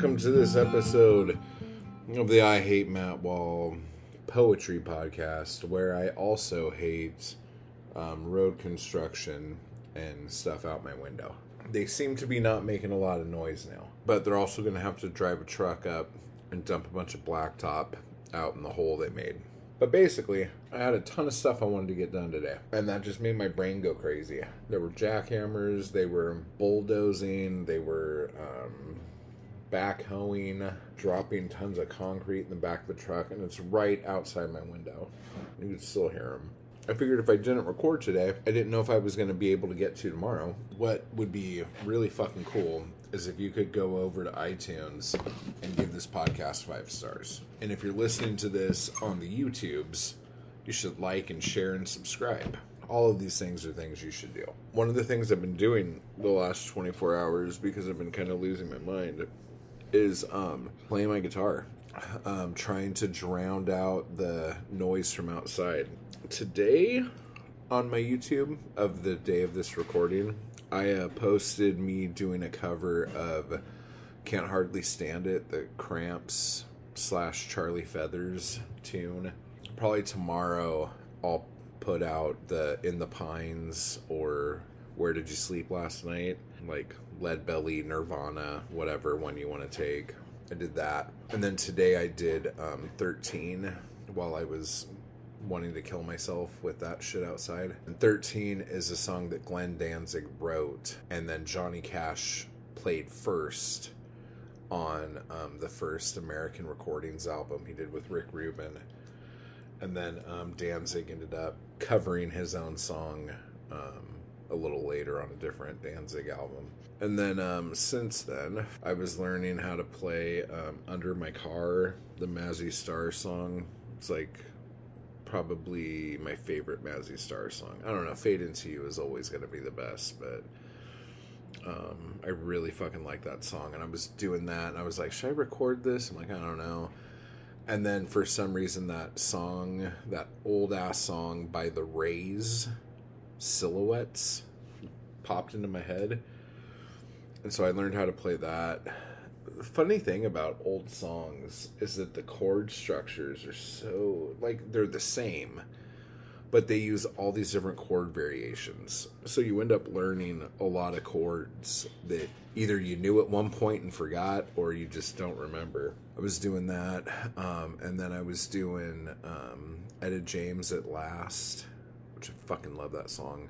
welcome to this episode of the I Hate Matt Wall poetry podcast, where I also hate um, road construction and stuff out my window. They seem to be not making a lot of noise now, but they're also going to have to drive a truck up and dump a bunch of blacktop out in the hole they made. But basically, I had a ton of stuff I wanted to get done today, and that just made my brain go crazy. There were jackhammers, they were bulldozing, they were um, backhoeing, dropping tons of concrete in the back of the truck, and it's right outside my window. You can still hear them. I figured if I didn't record today, I didn't know if I was going to be able to get to tomorrow. What would be really fucking cool is if you could go over to iTunes and give this podcast five stars. And if you're listening to this on the YouTubes, you should like and share and subscribe. All of these things are things you should do. One of the things I've been doing the last 24 hours because I've been kind of losing my mind is um, playing my guitar, um, trying to drown out the noise from outside. Today, on my YouTube of the day of this recording, I uh, posted me doing a cover of "Can't Hardly Stand It," the Cramps slash Charlie Feathers tune. Probably tomorrow, I'll put out the "In the Pines" or "Where Did You Sleep Last Night," like Lead Belly, Nirvana, whatever one you want to take. I did that, and then today I did um, "13" while I was wanting to kill myself with that shit outside. And 13 is a song that Glenn Danzig wrote, and then Johnny Cash played first on um, the first American Recordings album he did with Rick Rubin. And then um, Danzig ended up covering his own song um, a little later on a different Danzig album. And then um, since then, I was learning how to play um, Under My Car, the Mazzy Star song. It's like probably my favorite Mazzy Star song. I don't know, Fade Into You is always going to be the best, but um, I really fucking like that song. And I was doing that, and I was like, should I record this? I'm like, I don't know. And then for some reason, that song, that old ass song by The Rays, Silhouettes, popped into my head. And so I learned how to play that. The funny thing about old songs is that the chord structures are so like they're the same but they use all these different chord variations. So you end up learning a lot of chords that either you knew at one point and forgot or you just don't remember. I was doing that um, and then i was doing um, etta james at last which i fucking love that song.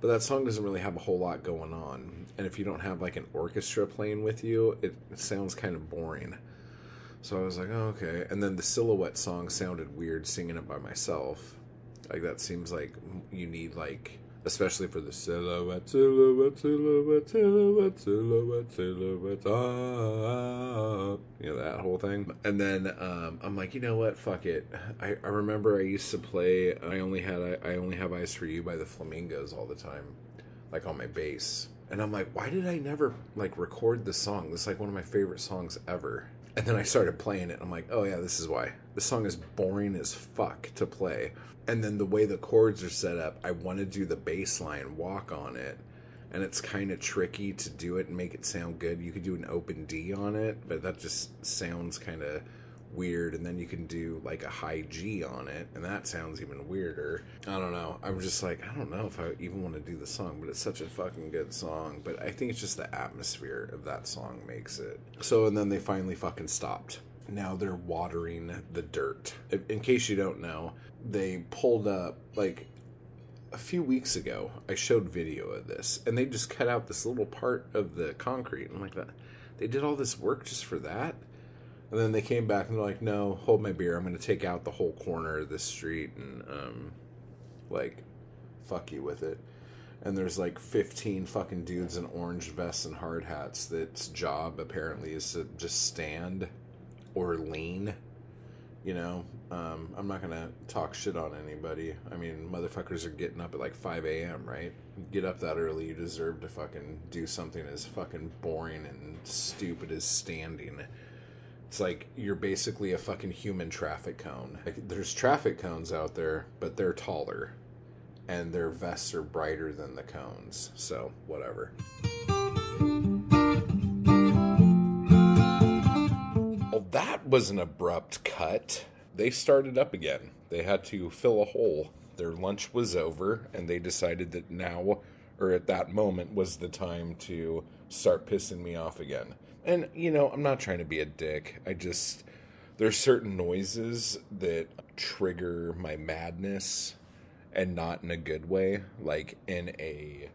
But that song doesn't really have a whole lot going on. And if you don't have like an orchestra playing with you it, sounds kind of boring. So i was like oh, okay. And then the silhouette song sounded weird singing it by myself. Like that seems like you need like especially for the silhouette, silhouette, silhouette, silhouette, silhouette, silhouette, ah, you know that whole thing. And then um, I'm like, you know what? Fuck it. I, I remember I used to play. I only had I, I only have eyes for you by the Flamingos all the time, like on my bass. And I'm like, why did I never like record this song? This is like one of my favorite songs ever. And then I started playing it. I'm like, oh yeah, this is why. This song is boring as fuck to play and then the way the chords are set up, I want to do the bass line walk on it, and it's kind of tricky to do it and make it sound good. You could do an open D on it, but that just sounds kind of weird. And then you can do like a high G on it, and that sounds even weirder. I don't know. I'm just like, I don't know if I even want to do the song, but it's such a fucking good song. But I think it's just the atmosphere of that song makes it. So, and then they finally fucking stopped now they're watering the dirt. In case you don't know, they pulled up like a few weeks ago. I showed video of this, and they just cut out this little part of the concrete. I'm like, that they did all this work just for that. And then they came back and they're like, "No, hold my beer. I'm going to take out the whole corner of this street and um, like, fuck you with it." And there's like 15 fucking dudes in orange vests and hard hats. That's job apparently is to just stand or lean. You know, um, I'm not gonna talk shit on anybody. I mean, motherfuckers are getting up at like 5 a.m. Right? Get up that early, you deserve to fucking do something as fucking boring and stupid as standing. It's like you're basically a fucking human traffic cone. Like, there's traffic cones out there, but they're taller, and their vests are brighter than the cones. So whatever. Well, that was an abrupt cut. They started up again. They had to fill a hole. Their lunch was over, and they decided that now, or at that moment, was the time to start pissing me off again. And, you know, I'm not trying to be a dick. I just, there's certain noises that trigger my madness and not in a good way. Like, in a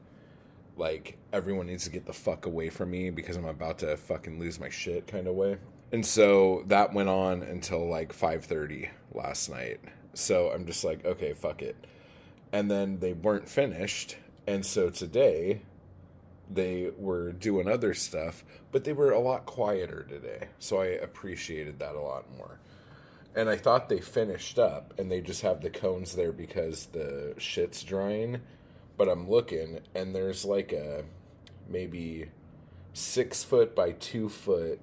like everyone needs to get the fuck away from me because I'm about to fucking lose my shit kind of way. And so that went on until like 5:30 last night. So I'm just like, okay, fuck it. And then they weren't finished, and so today they were doing other stuff, but they were a lot quieter today. So I appreciated that a lot more. And I thought they finished up and they just have the cones there because the shit's drying but I'm looking and there's like a maybe six foot by two foot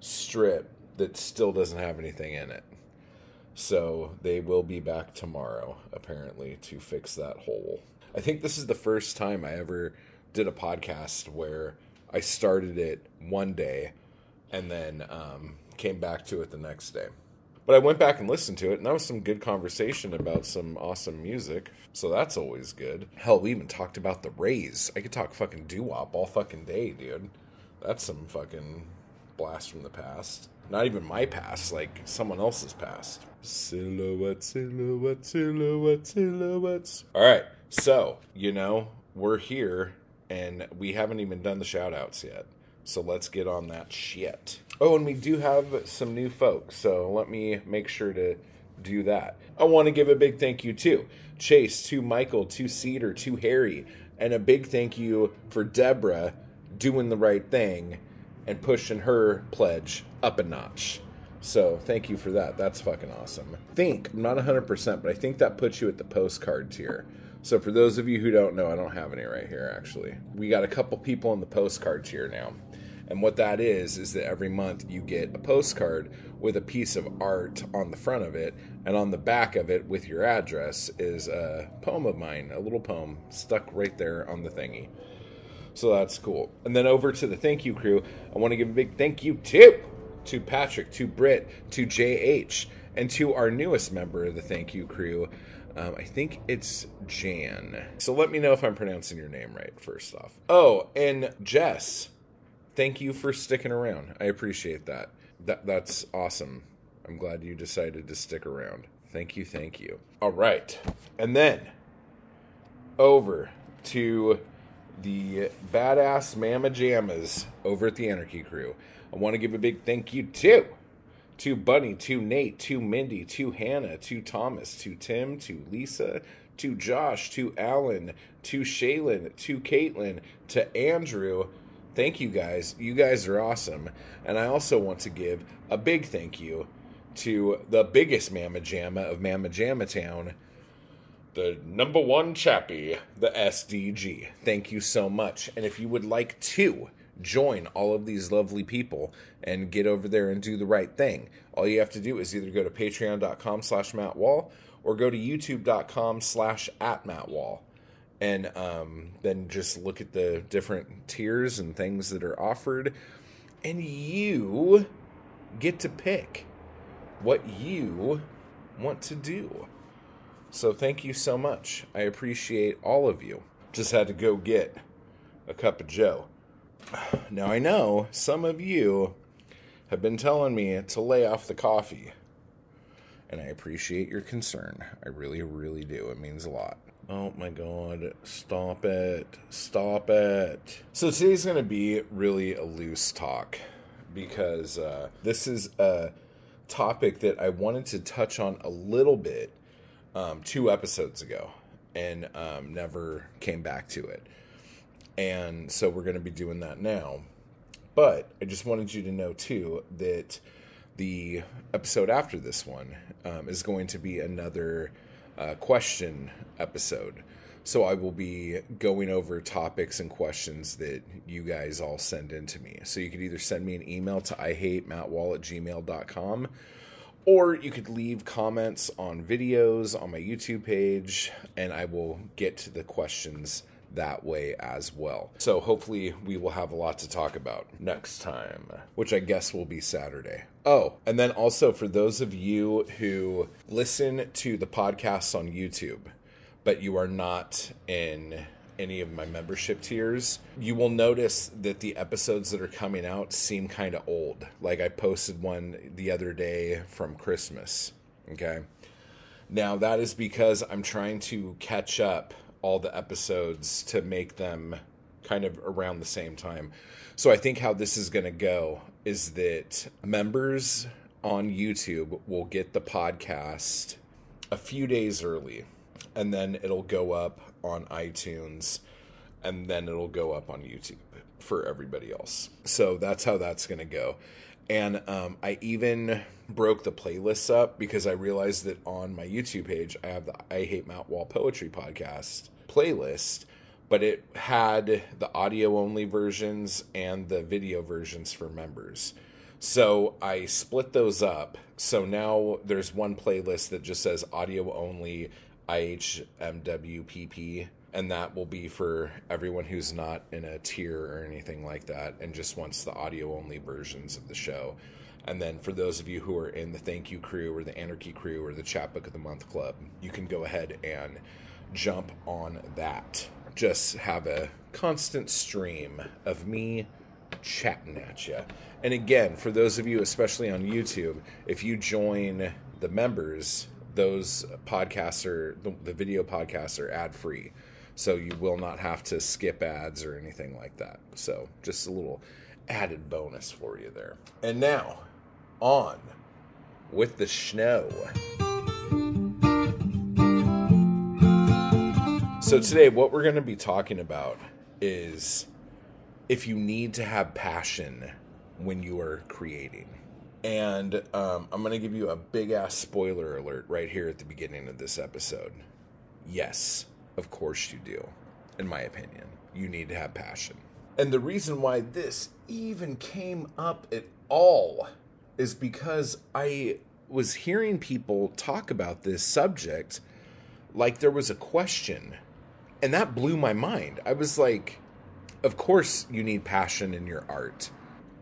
strip that still doesn't have anything in it. So they will be back tomorrow, apparently, to fix that hole. I think this is the first time I ever did a podcast where I started it one day and then um, came back to it the next day. But I went back and listened to it, and that was some good conversation about some awesome music. So that's always good. Hell, we even talked about the Rays. I could talk fucking doo wop all fucking day, dude. That's some fucking blast from the past. Not even my past, like someone else's past. Silhouette, silhouette, silhouette, silhouettes. All right, so, you know, we're here and we haven't even done the shout outs yet. So let's get on that shit. Oh, and we do have some new folks, so let me make sure to do that. I want to give a big thank you to Chase, to Michael, to Cedar, to Harry, and a big thank you for Deborah doing the right thing and pushing her pledge up a notch. So thank you for that. That's fucking awesome. Think, I'm not 100%, but I think that puts you at the postcard tier. So for those of you who don't know, I don't have any right here actually. We got a couple people in the postcards here now. And what that is, is that every month you get a postcard with a piece of art on the front of it, and on the back of it with your address is a poem of mine, a little poem stuck right there on the thingy. So that's cool. And then over to the thank you crew, I want to give a big thank you to to Patrick, to Britt, to JH, and to our newest member of the thank you crew. Um, I think it's Jan. So let me know if I'm pronouncing your name right, first off. Oh, and Jess thank you for sticking around. I appreciate that. That that's awesome. I'm glad you decided to stick around. Thank you, thank you. All right. And then over to the badass Mama Jammas over at the Anarchy Crew. I want to give a big thank you to to Bunny, to Nate, to Mindy, to Hannah, to Thomas, to Tim, to Lisa, to Josh, to Alan, to Shaylin, to Caitlin, to Andrew, thank you guys. You guys are awesome. And I also want to give a big thank you to the biggest Mamma Jamma of Mamma Jamma Town, the number one chappie, the SDG. Thank you so much. And if you would like to join all of these lovely people and get over there and do the right thing, all you have to do is either go to patreon.com slash Matt Wall or go to youtube.com slash at Matt Wall and um, then just look at the different tiers and things that are offered, and you get to pick what you want to do. So thank you so much. I appreciate all of you. Just had to go get a cup of Joe. Now I know some of you have been telling me to lay off the coffee. And I appreciate your concern. I really, really do. It means a lot. Oh my god, stop it. Stop it. So today's going to be really a loose talk because uh, this is a topic that I wanted to touch on a little bit um, two episodes ago and um, never came back to it. And so we're going to be doing that now. But I just wanted you to know too that the episode after this one um, is going to be another uh, question episode. So I will be going over topics and questions that you guys all send in to me. So you could either send me an email to I hate mattwall at gmail.com or you could leave comments on videos on my YouTube page and I will get to the questions that way as well. So hopefully we will have a lot to talk about next time, which I guess will be Saturday. Oh, and then also for those of you who listen to the podcasts on YouTube, but you are not in any of my membership tiers, you will notice that the episodes that are coming out seem kind of old. Like I posted one the other day from Christmas. Okay. Now, that is because I'm trying to catch up all the episodes to make them kind of around the same time. So I think how this is going to go is that members on YouTube will get the podcast a few days early and then it'll go up on iTunes and then it'll go up on YouTube for everybody else. So that's how that's going to go. And um, I even broke the playlists up because I realized that on my YouTube page, I have the I Hate Matt Wall Poetry podcast playlist, but it had the audio only versions and the video versions for members. So I split those up. So now there's one playlist that just says audio only IHMWPP, and that will be for everyone who's not in a tier or anything like that and just wants the audio only versions of the show. And then for those of you who are in the Thank You crew or the Anarchy crew or the Chapbook of the Month club, you can go ahead and jump on that. Just have a constant stream of me chatting at you. And again, for those of you, especially on YouTube, if you join the members, those podcasts are the, the video podcasts are ad free. So you will not have to skip ads or anything like that. So just a little added bonus for you there. And now, on with the snow. So, today, what we're going to be talking about is if you need to have passion when you are creating. And um, I'm going to give you a big ass spoiler alert right here at the beginning of this episode. Yes, of course you do, in my opinion. You need to have passion. And the reason why this even came up at all is because I was hearing people talk about this subject like there was a question and that blew my mind. I was like, of course you need passion in your art.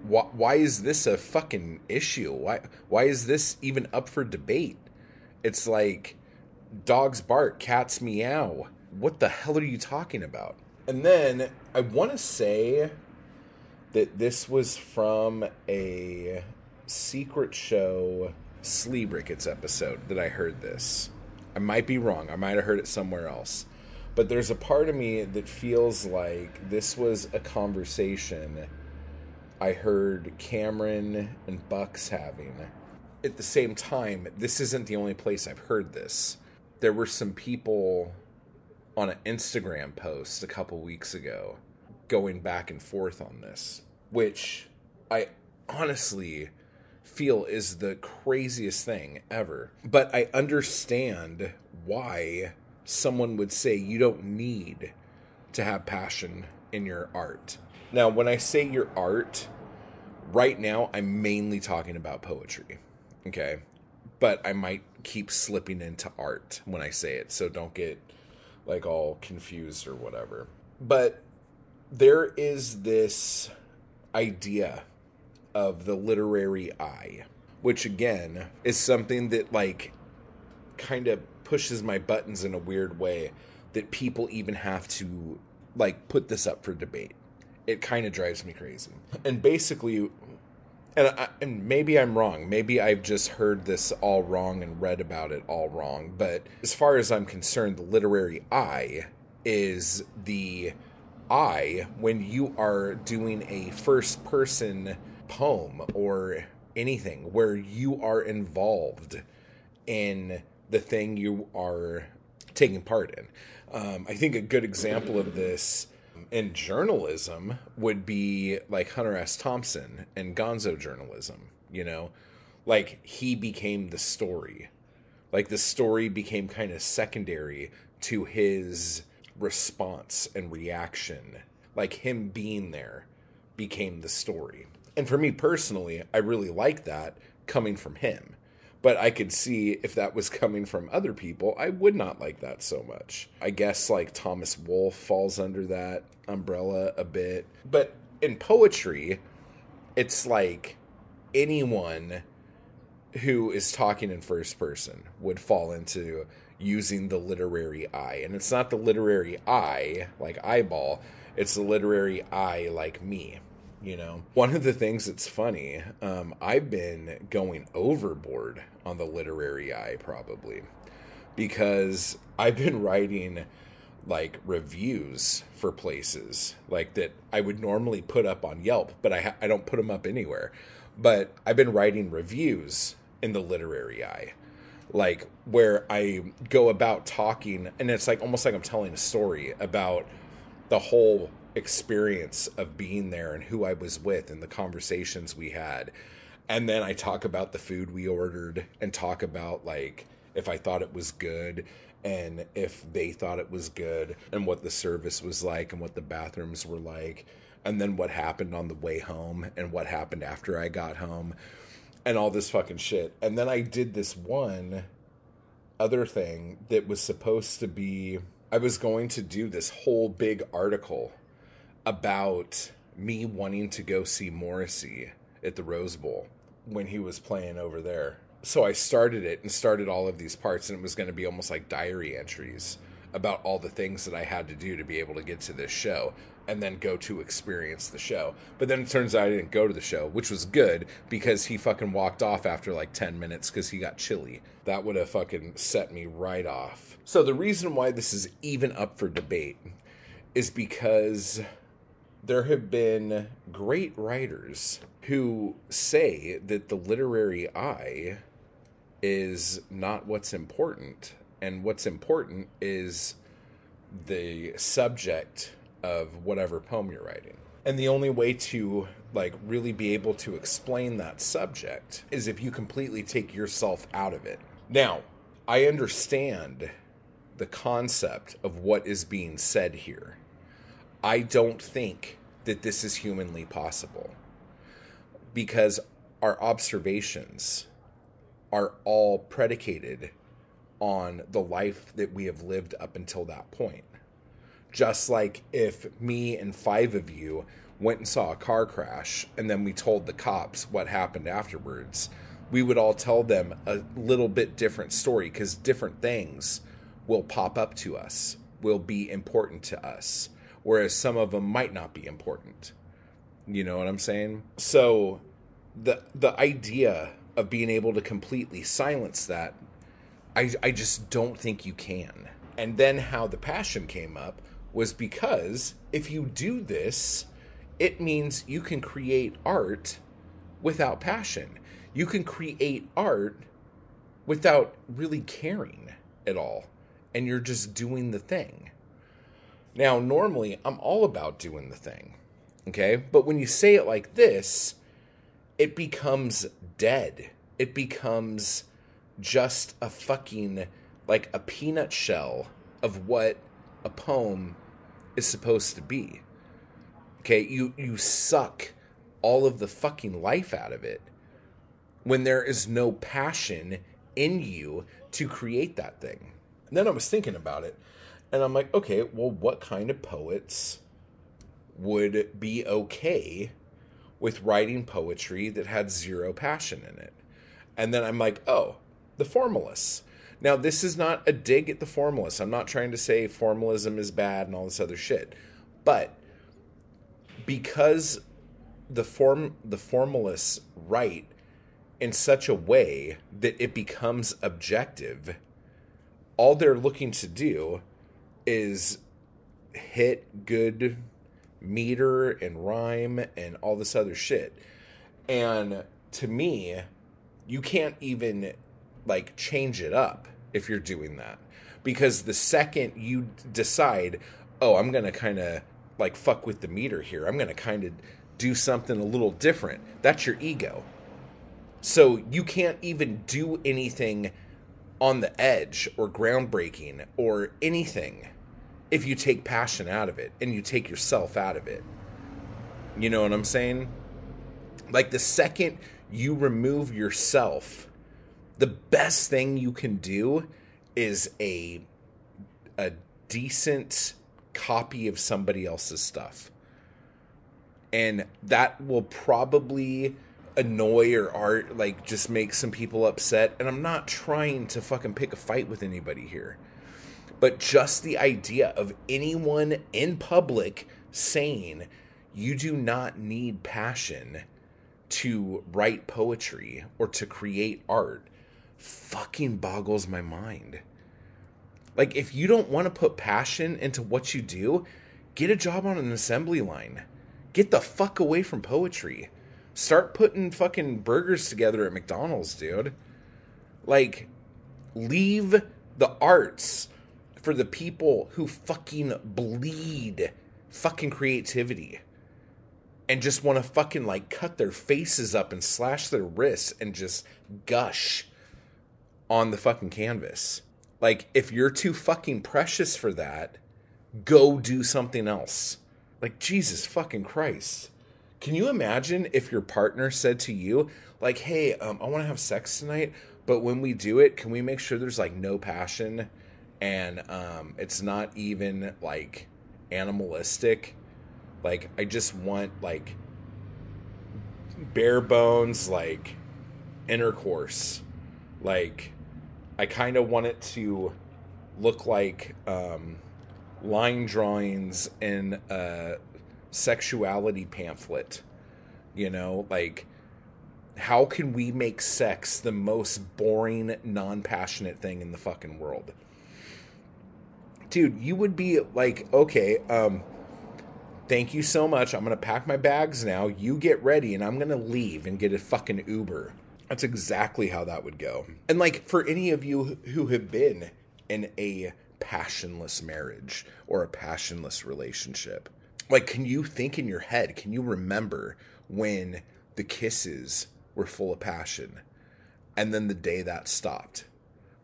Why, why is this a fucking issue? Why why is this even up for debate? It's like dogs bark, cats meow. What the hell are you talking about? And then I want to say that this was from a secret show Sleeve Rickets episode that I heard this. I might be wrong. I might have heard it somewhere else. But there's a part of me that feels like this was a conversation I heard Cameron and Bucks having. At the same time, this isn't the only place I've heard this. There were some people on an Instagram post a couple weeks ago going back and forth on this, which I honestly feel is the craziest thing ever. But I understand why someone would say you don't need to have passion in your art. Now, when I say your art, right now I'm mainly talking about poetry. Okay? But I might keep slipping into art when I say it, so don't get like all confused or whatever. But there is this idea of the literary eye, which again is something that like kind of pushes my buttons in a weird way that people even have to like put this up for debate. It kind of drives me crazy. And basically, and, I, and maybe I'm wrong. Maybe I've just heard this all wrong and read about it all wrong. But as far as I'm concerned, the literary eye is the eye when you are doing a first person poem or anything where you are involved in the thing you are taking part in. Um, I think a good example of this in journalism would be like Hunter S. Thompson and gonzo journalism, you know? Like he became the story. Like the story became kind of secondary to his response and reaction. Like him being there became the story. And for me personally, I really like that coming from him But I could see if that was coming from other people, I would not like that so much. I guess like Thomas Wolfe falls under that umbrella a bit. But in poetry, it's like anyone who is talking in first person would fall into using the literary eye. And it's not the literary eye like eyeball, it's the literary eye like me you know. One of the things that's funny um, i've been going overboard on the literary eye probably because i've been writing like reviews for places like that i would normally put up on yelp but i, ha- I don't put them up anywhere. But i've been writing reviews in the literary eye like where i go about talking and it's like almost like i'm telling a story about the whole experience of being there and who I was with and the conversations we had. And then I talk about the food we ordered and talk about like if I thought it was good and if they thought it was good and what the service was like and what the bathrooms were like and then what happened on the way home and what happened after I got home and all this fucking shit. And then I did this one other thing that was supposed to be I was going to do this whole big article about me wanting to go see Morrissey at the Rose Bowl when he was playing over there. So I started it and started all of these parts, and it was going to be almost like diary entries about all the things that I had to do to be able to get to this show and then go to experience the show. But then it turns out I didn't go to the show, which was good because he fucking walked off after like 10 minutes because he got chilly. That would have fucking set me right off. So the reason why this is even up for debate is because there have been great writers who say that the literary eye is not what's important, and what's important is the subject of whatever poem you're writing. And the only way to like really be able to explain that subject is if you completely take yourself out of it. Now, I understand the concept of what is being said here. I don't think that this is humanly possible because our observations are all predicated on the life that we have lived up until that point. Just like if me and five of you went and saw a car crash and then we told the cops what happened afterwards, we would all tell them a little bit different story because different things will pop up to us, will be important to us whereas some of them might not be important. You know what I'm saying? So the the idea of being able to completely silence that I I just don't think you can. And then how the passion came up was because if you do this, it means you can create art without passion. You can create art without really caring at all. And you're just doing the thing. Now, normally I'm all about doing the thing, okay? But when you say it like this, it becomes dead. It becomes just a fucking, like a peanut shell of what a poem is supposed to be. Okay, you you suck all of the fucking life out of it when there is no passion in you to create that thing. And then I was thinking about it. And I'm like, okay, well, what kind of poets would be okay with writing poetry that had zero passion in it? And then I'm like, oh, the formalists. Now, this is not a dig at the formalists. I'm not trying to say formalism is bad and all this other shit. But because the form the formalists write in such a way that it becomes objective, all they're looking to do is hit good meter and rhyme and all this other shit. And to me, you can't even like change it up if you're doing that. Because the second you decide, oh, I'm going to kind of like fuck with the meter here, I'm going to kind of do something a little different, that's your ego. So you can't even do anything on the edge or groundbreaking or anything if you take passion out of it and you take yourself out of it. You know what I'm saying? Like the second you remove yourself the best thing you can do is a a decent copy of somebody else's stuff. And that will probably annoy or art like just make some people upset and I'm not trying to fucking pick a fight with anybody here. But just the idea of anyone in public saying you do not need passion to write poetry or to create art fucking boggles my mind. Like, if you don't want to put passion into what you do, get a job on an assembly line. Get the fuck away from poetry. Start putting fucking burgers together at McDonald's, dude. Like, leave the arts for the people who fucking bleed fucking creativity and just want to fucking like cut their faces up and slash their wrists and just gush on the fucking canvas. Like, if you're too fucking precious for that, go do something else. Like, Jesus fucking Christ. Can you imagine if your partner said to you, like, hey, um, I want to have sex tonight, but when we do it, can we make sure there's like no passion and um, it's not even like animalistic? Like, I just want like bare bones, like intercourse. Like, I kind of want it to look like um, line drawings in a sexuality pamphlet. You know, like how can we make sex the most boring, non passionate thing in the fucking world? Dude, you would be like, okay, um, thank you so much. I'm going to pack my bags now. You get ready, and I'm going to leave and get a fucking Uber. That's exactly how that would go. And like for any of you who have been in a passionless marriage or a passionless relationship, like can you think in your head, can you remember when the kisses were full of passion and then the day that stopped?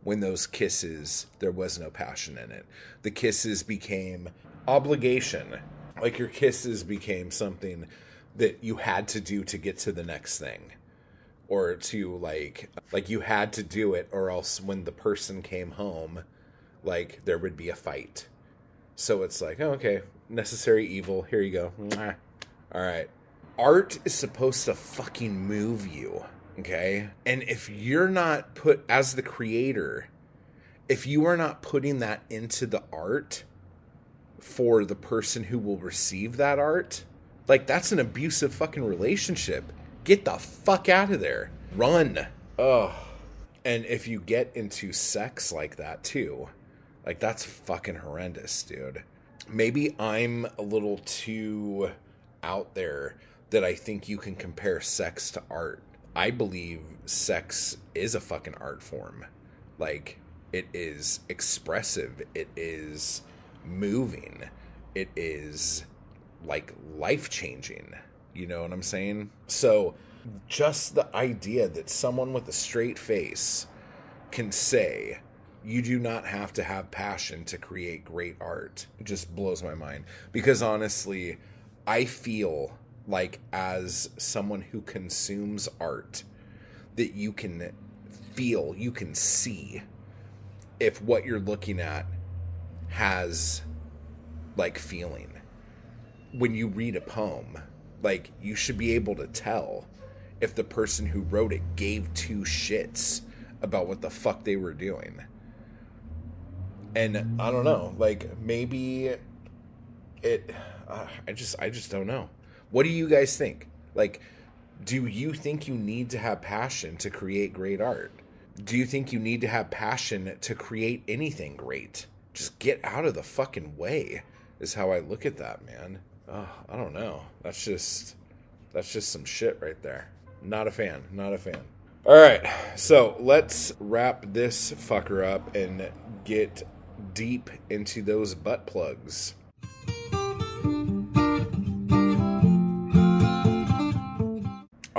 When those kisses, there was no passion in it. The kisses became obligation. Like your kisses became something that you had to do to get to the next thing. Or to like like you had to do it or else when the person came home like there would be a fight. So it's like oh, okay necessary evil here you go. All right. Art is supposed to fucking move you okay and if you're not put as the creator if you are not putting that into the art for the person who will receive that art like that's an abusive fucking relationship Get the fuck out of there. Run. Ugh. And if you get into sex like that too, like that's fucking horrendous, dude. Maybe I'm a little too out there that I think you can compare sex to art. I believe sex is a fucking art form. Like, it is expressive, it is moving, it is like life changing. You know what I'm saying? So, just the idea that someone with a straight face can say, you do not have to have passion to create great art just blows my mind. Because honestly, I feel like, as someone who consumes art, that you can feel, you can see if what you're looking at has like feeling. When you read a poem, like you should be able to tell if the person who wrote it gave two shits about what the fuck they were doing. And I don't know, like maybe it uh, I just I just don't know. What do you guys think? Like do you think you need to have passion to create great art? Do you think you need to have passion to create anything great? Just get out of the fucking way is how I look at that, man. Oh, I don't know. That's just that's just some shit right there. Not a fan. Not a fan. All right. So, let's wrap this fucker up and get deep into those butt plugs.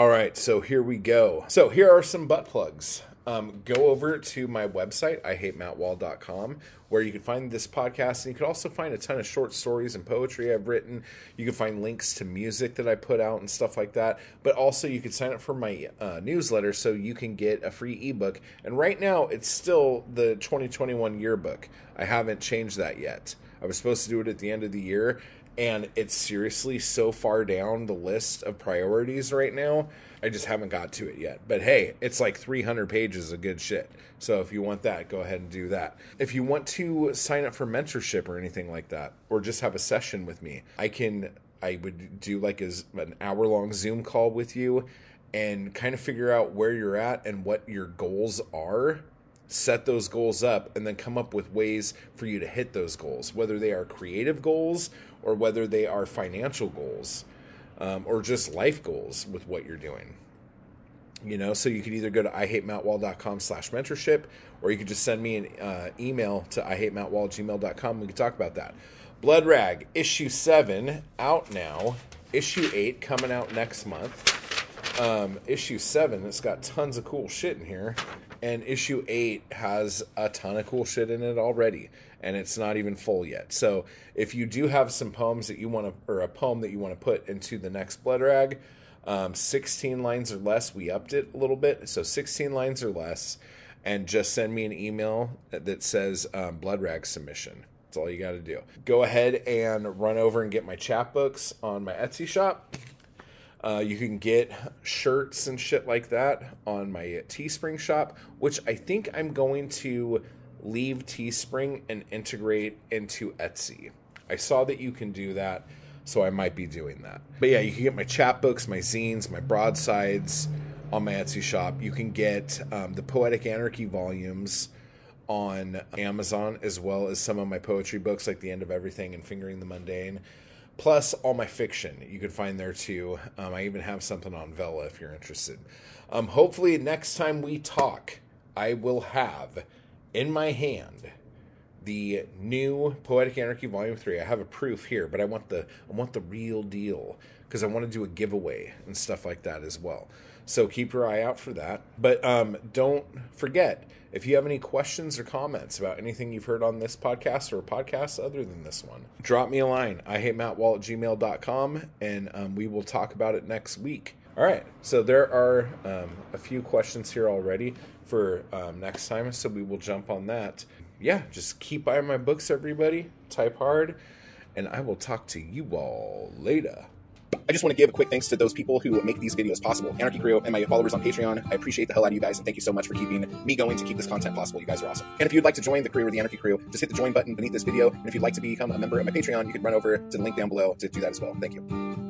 All right, so here we go. So here are some butt plugs. um, go over to my website, ihatemattwall.com, where you can find this podcast. And you can also find a ton of short stories and poetry I've written. You can find links to music that I put out and stuff like that. But also, you can sign up for my uh, newsletter so you can get a free ebook. And right now, it's still the 2021 yearbook. I haven't changed that yet. I was supposed to do it at the end of the year, and it's seriously so far down the list of priorities right now. I just haven't got to it yet. But hey, it's like 300 pages of good shit. So if you want that, go ahead and do that. If you want to sign up for mentorship or anything like that, or just have a session with me, I can. I would do like a, an hour long Zoom call with you and kind of figure out where you're at and what your goals are set those goals up and then come up with ways for you to hit those goals, whether they are creative goals or whether they are financial goals um, or just life goals with what you're doing. You know, so you could either go to ihatemattwall.com slash mentorship or you could just send me an uh, email to ihatemattwall@gmail.com. We could talk about that. Blood Rag, issue seven, out now. Issue eight coming out next month. Um, issue seven, it's got tons of cool shit in here and issue 8 has a ton of cool shit in it already and it's not even full yet. So if you do have some poems that you want to or a poem that you want to put into the next blood rag um, 16 lines or less we upped it a little bit. So 16 lines or less and just send me an email that says um, blood rag submission. That's all you got to do. Go ahead and run over and get my chapbooks on my etsy shop uh, you can get shirts and shit like that on my Teespring shop, which I think I'm going to leave Teespring and integrate into Etsy. I saw that you can do that, so I might be doing that. But yeah, you can get my chapbooks, my zines, my broadsides on my Etsy shop. You can get um, the Poetic Anarchy volumes on Amazon, as well as some of my poetry books like The End of Everything and Fingering the Mundane plus all my fiction you can find there too. Um, I even have something on Vella if you're interested. Um, hopefully, next time we talk, I will have in my hand the new Poetic Anarchy Volume Three. I have a proof here, but I want the I want the real deal because I want to do a giveaway and stuff like that as well. So keep your eye out for that. But um, don't forget if you have any questions or comments about anything you've heard on this podcast or podcasts other than this one, drop me a line. I hate mattwall at gmail.com and um, we will talk about it next week. All right, so there are um, a few questions here already for um, next time, so we will jump on that. Yeah, just keep buying my books, everybody. Type hard, and I will talk to you all later. I just want to give a quick thanks to those people who make these videos possible. Anarchy Crew and my followers on Patreon. I appreciate the hell out of you guys and thank you so much for keeping me going to keep this content possible. You guys are awesome. And if you'd like to join the crew or the Anarchy Crew, just hit the join button beneath this video. And if you'd like to become a member of my Patreon, you can run over to the link down below to do that as well. Thank you.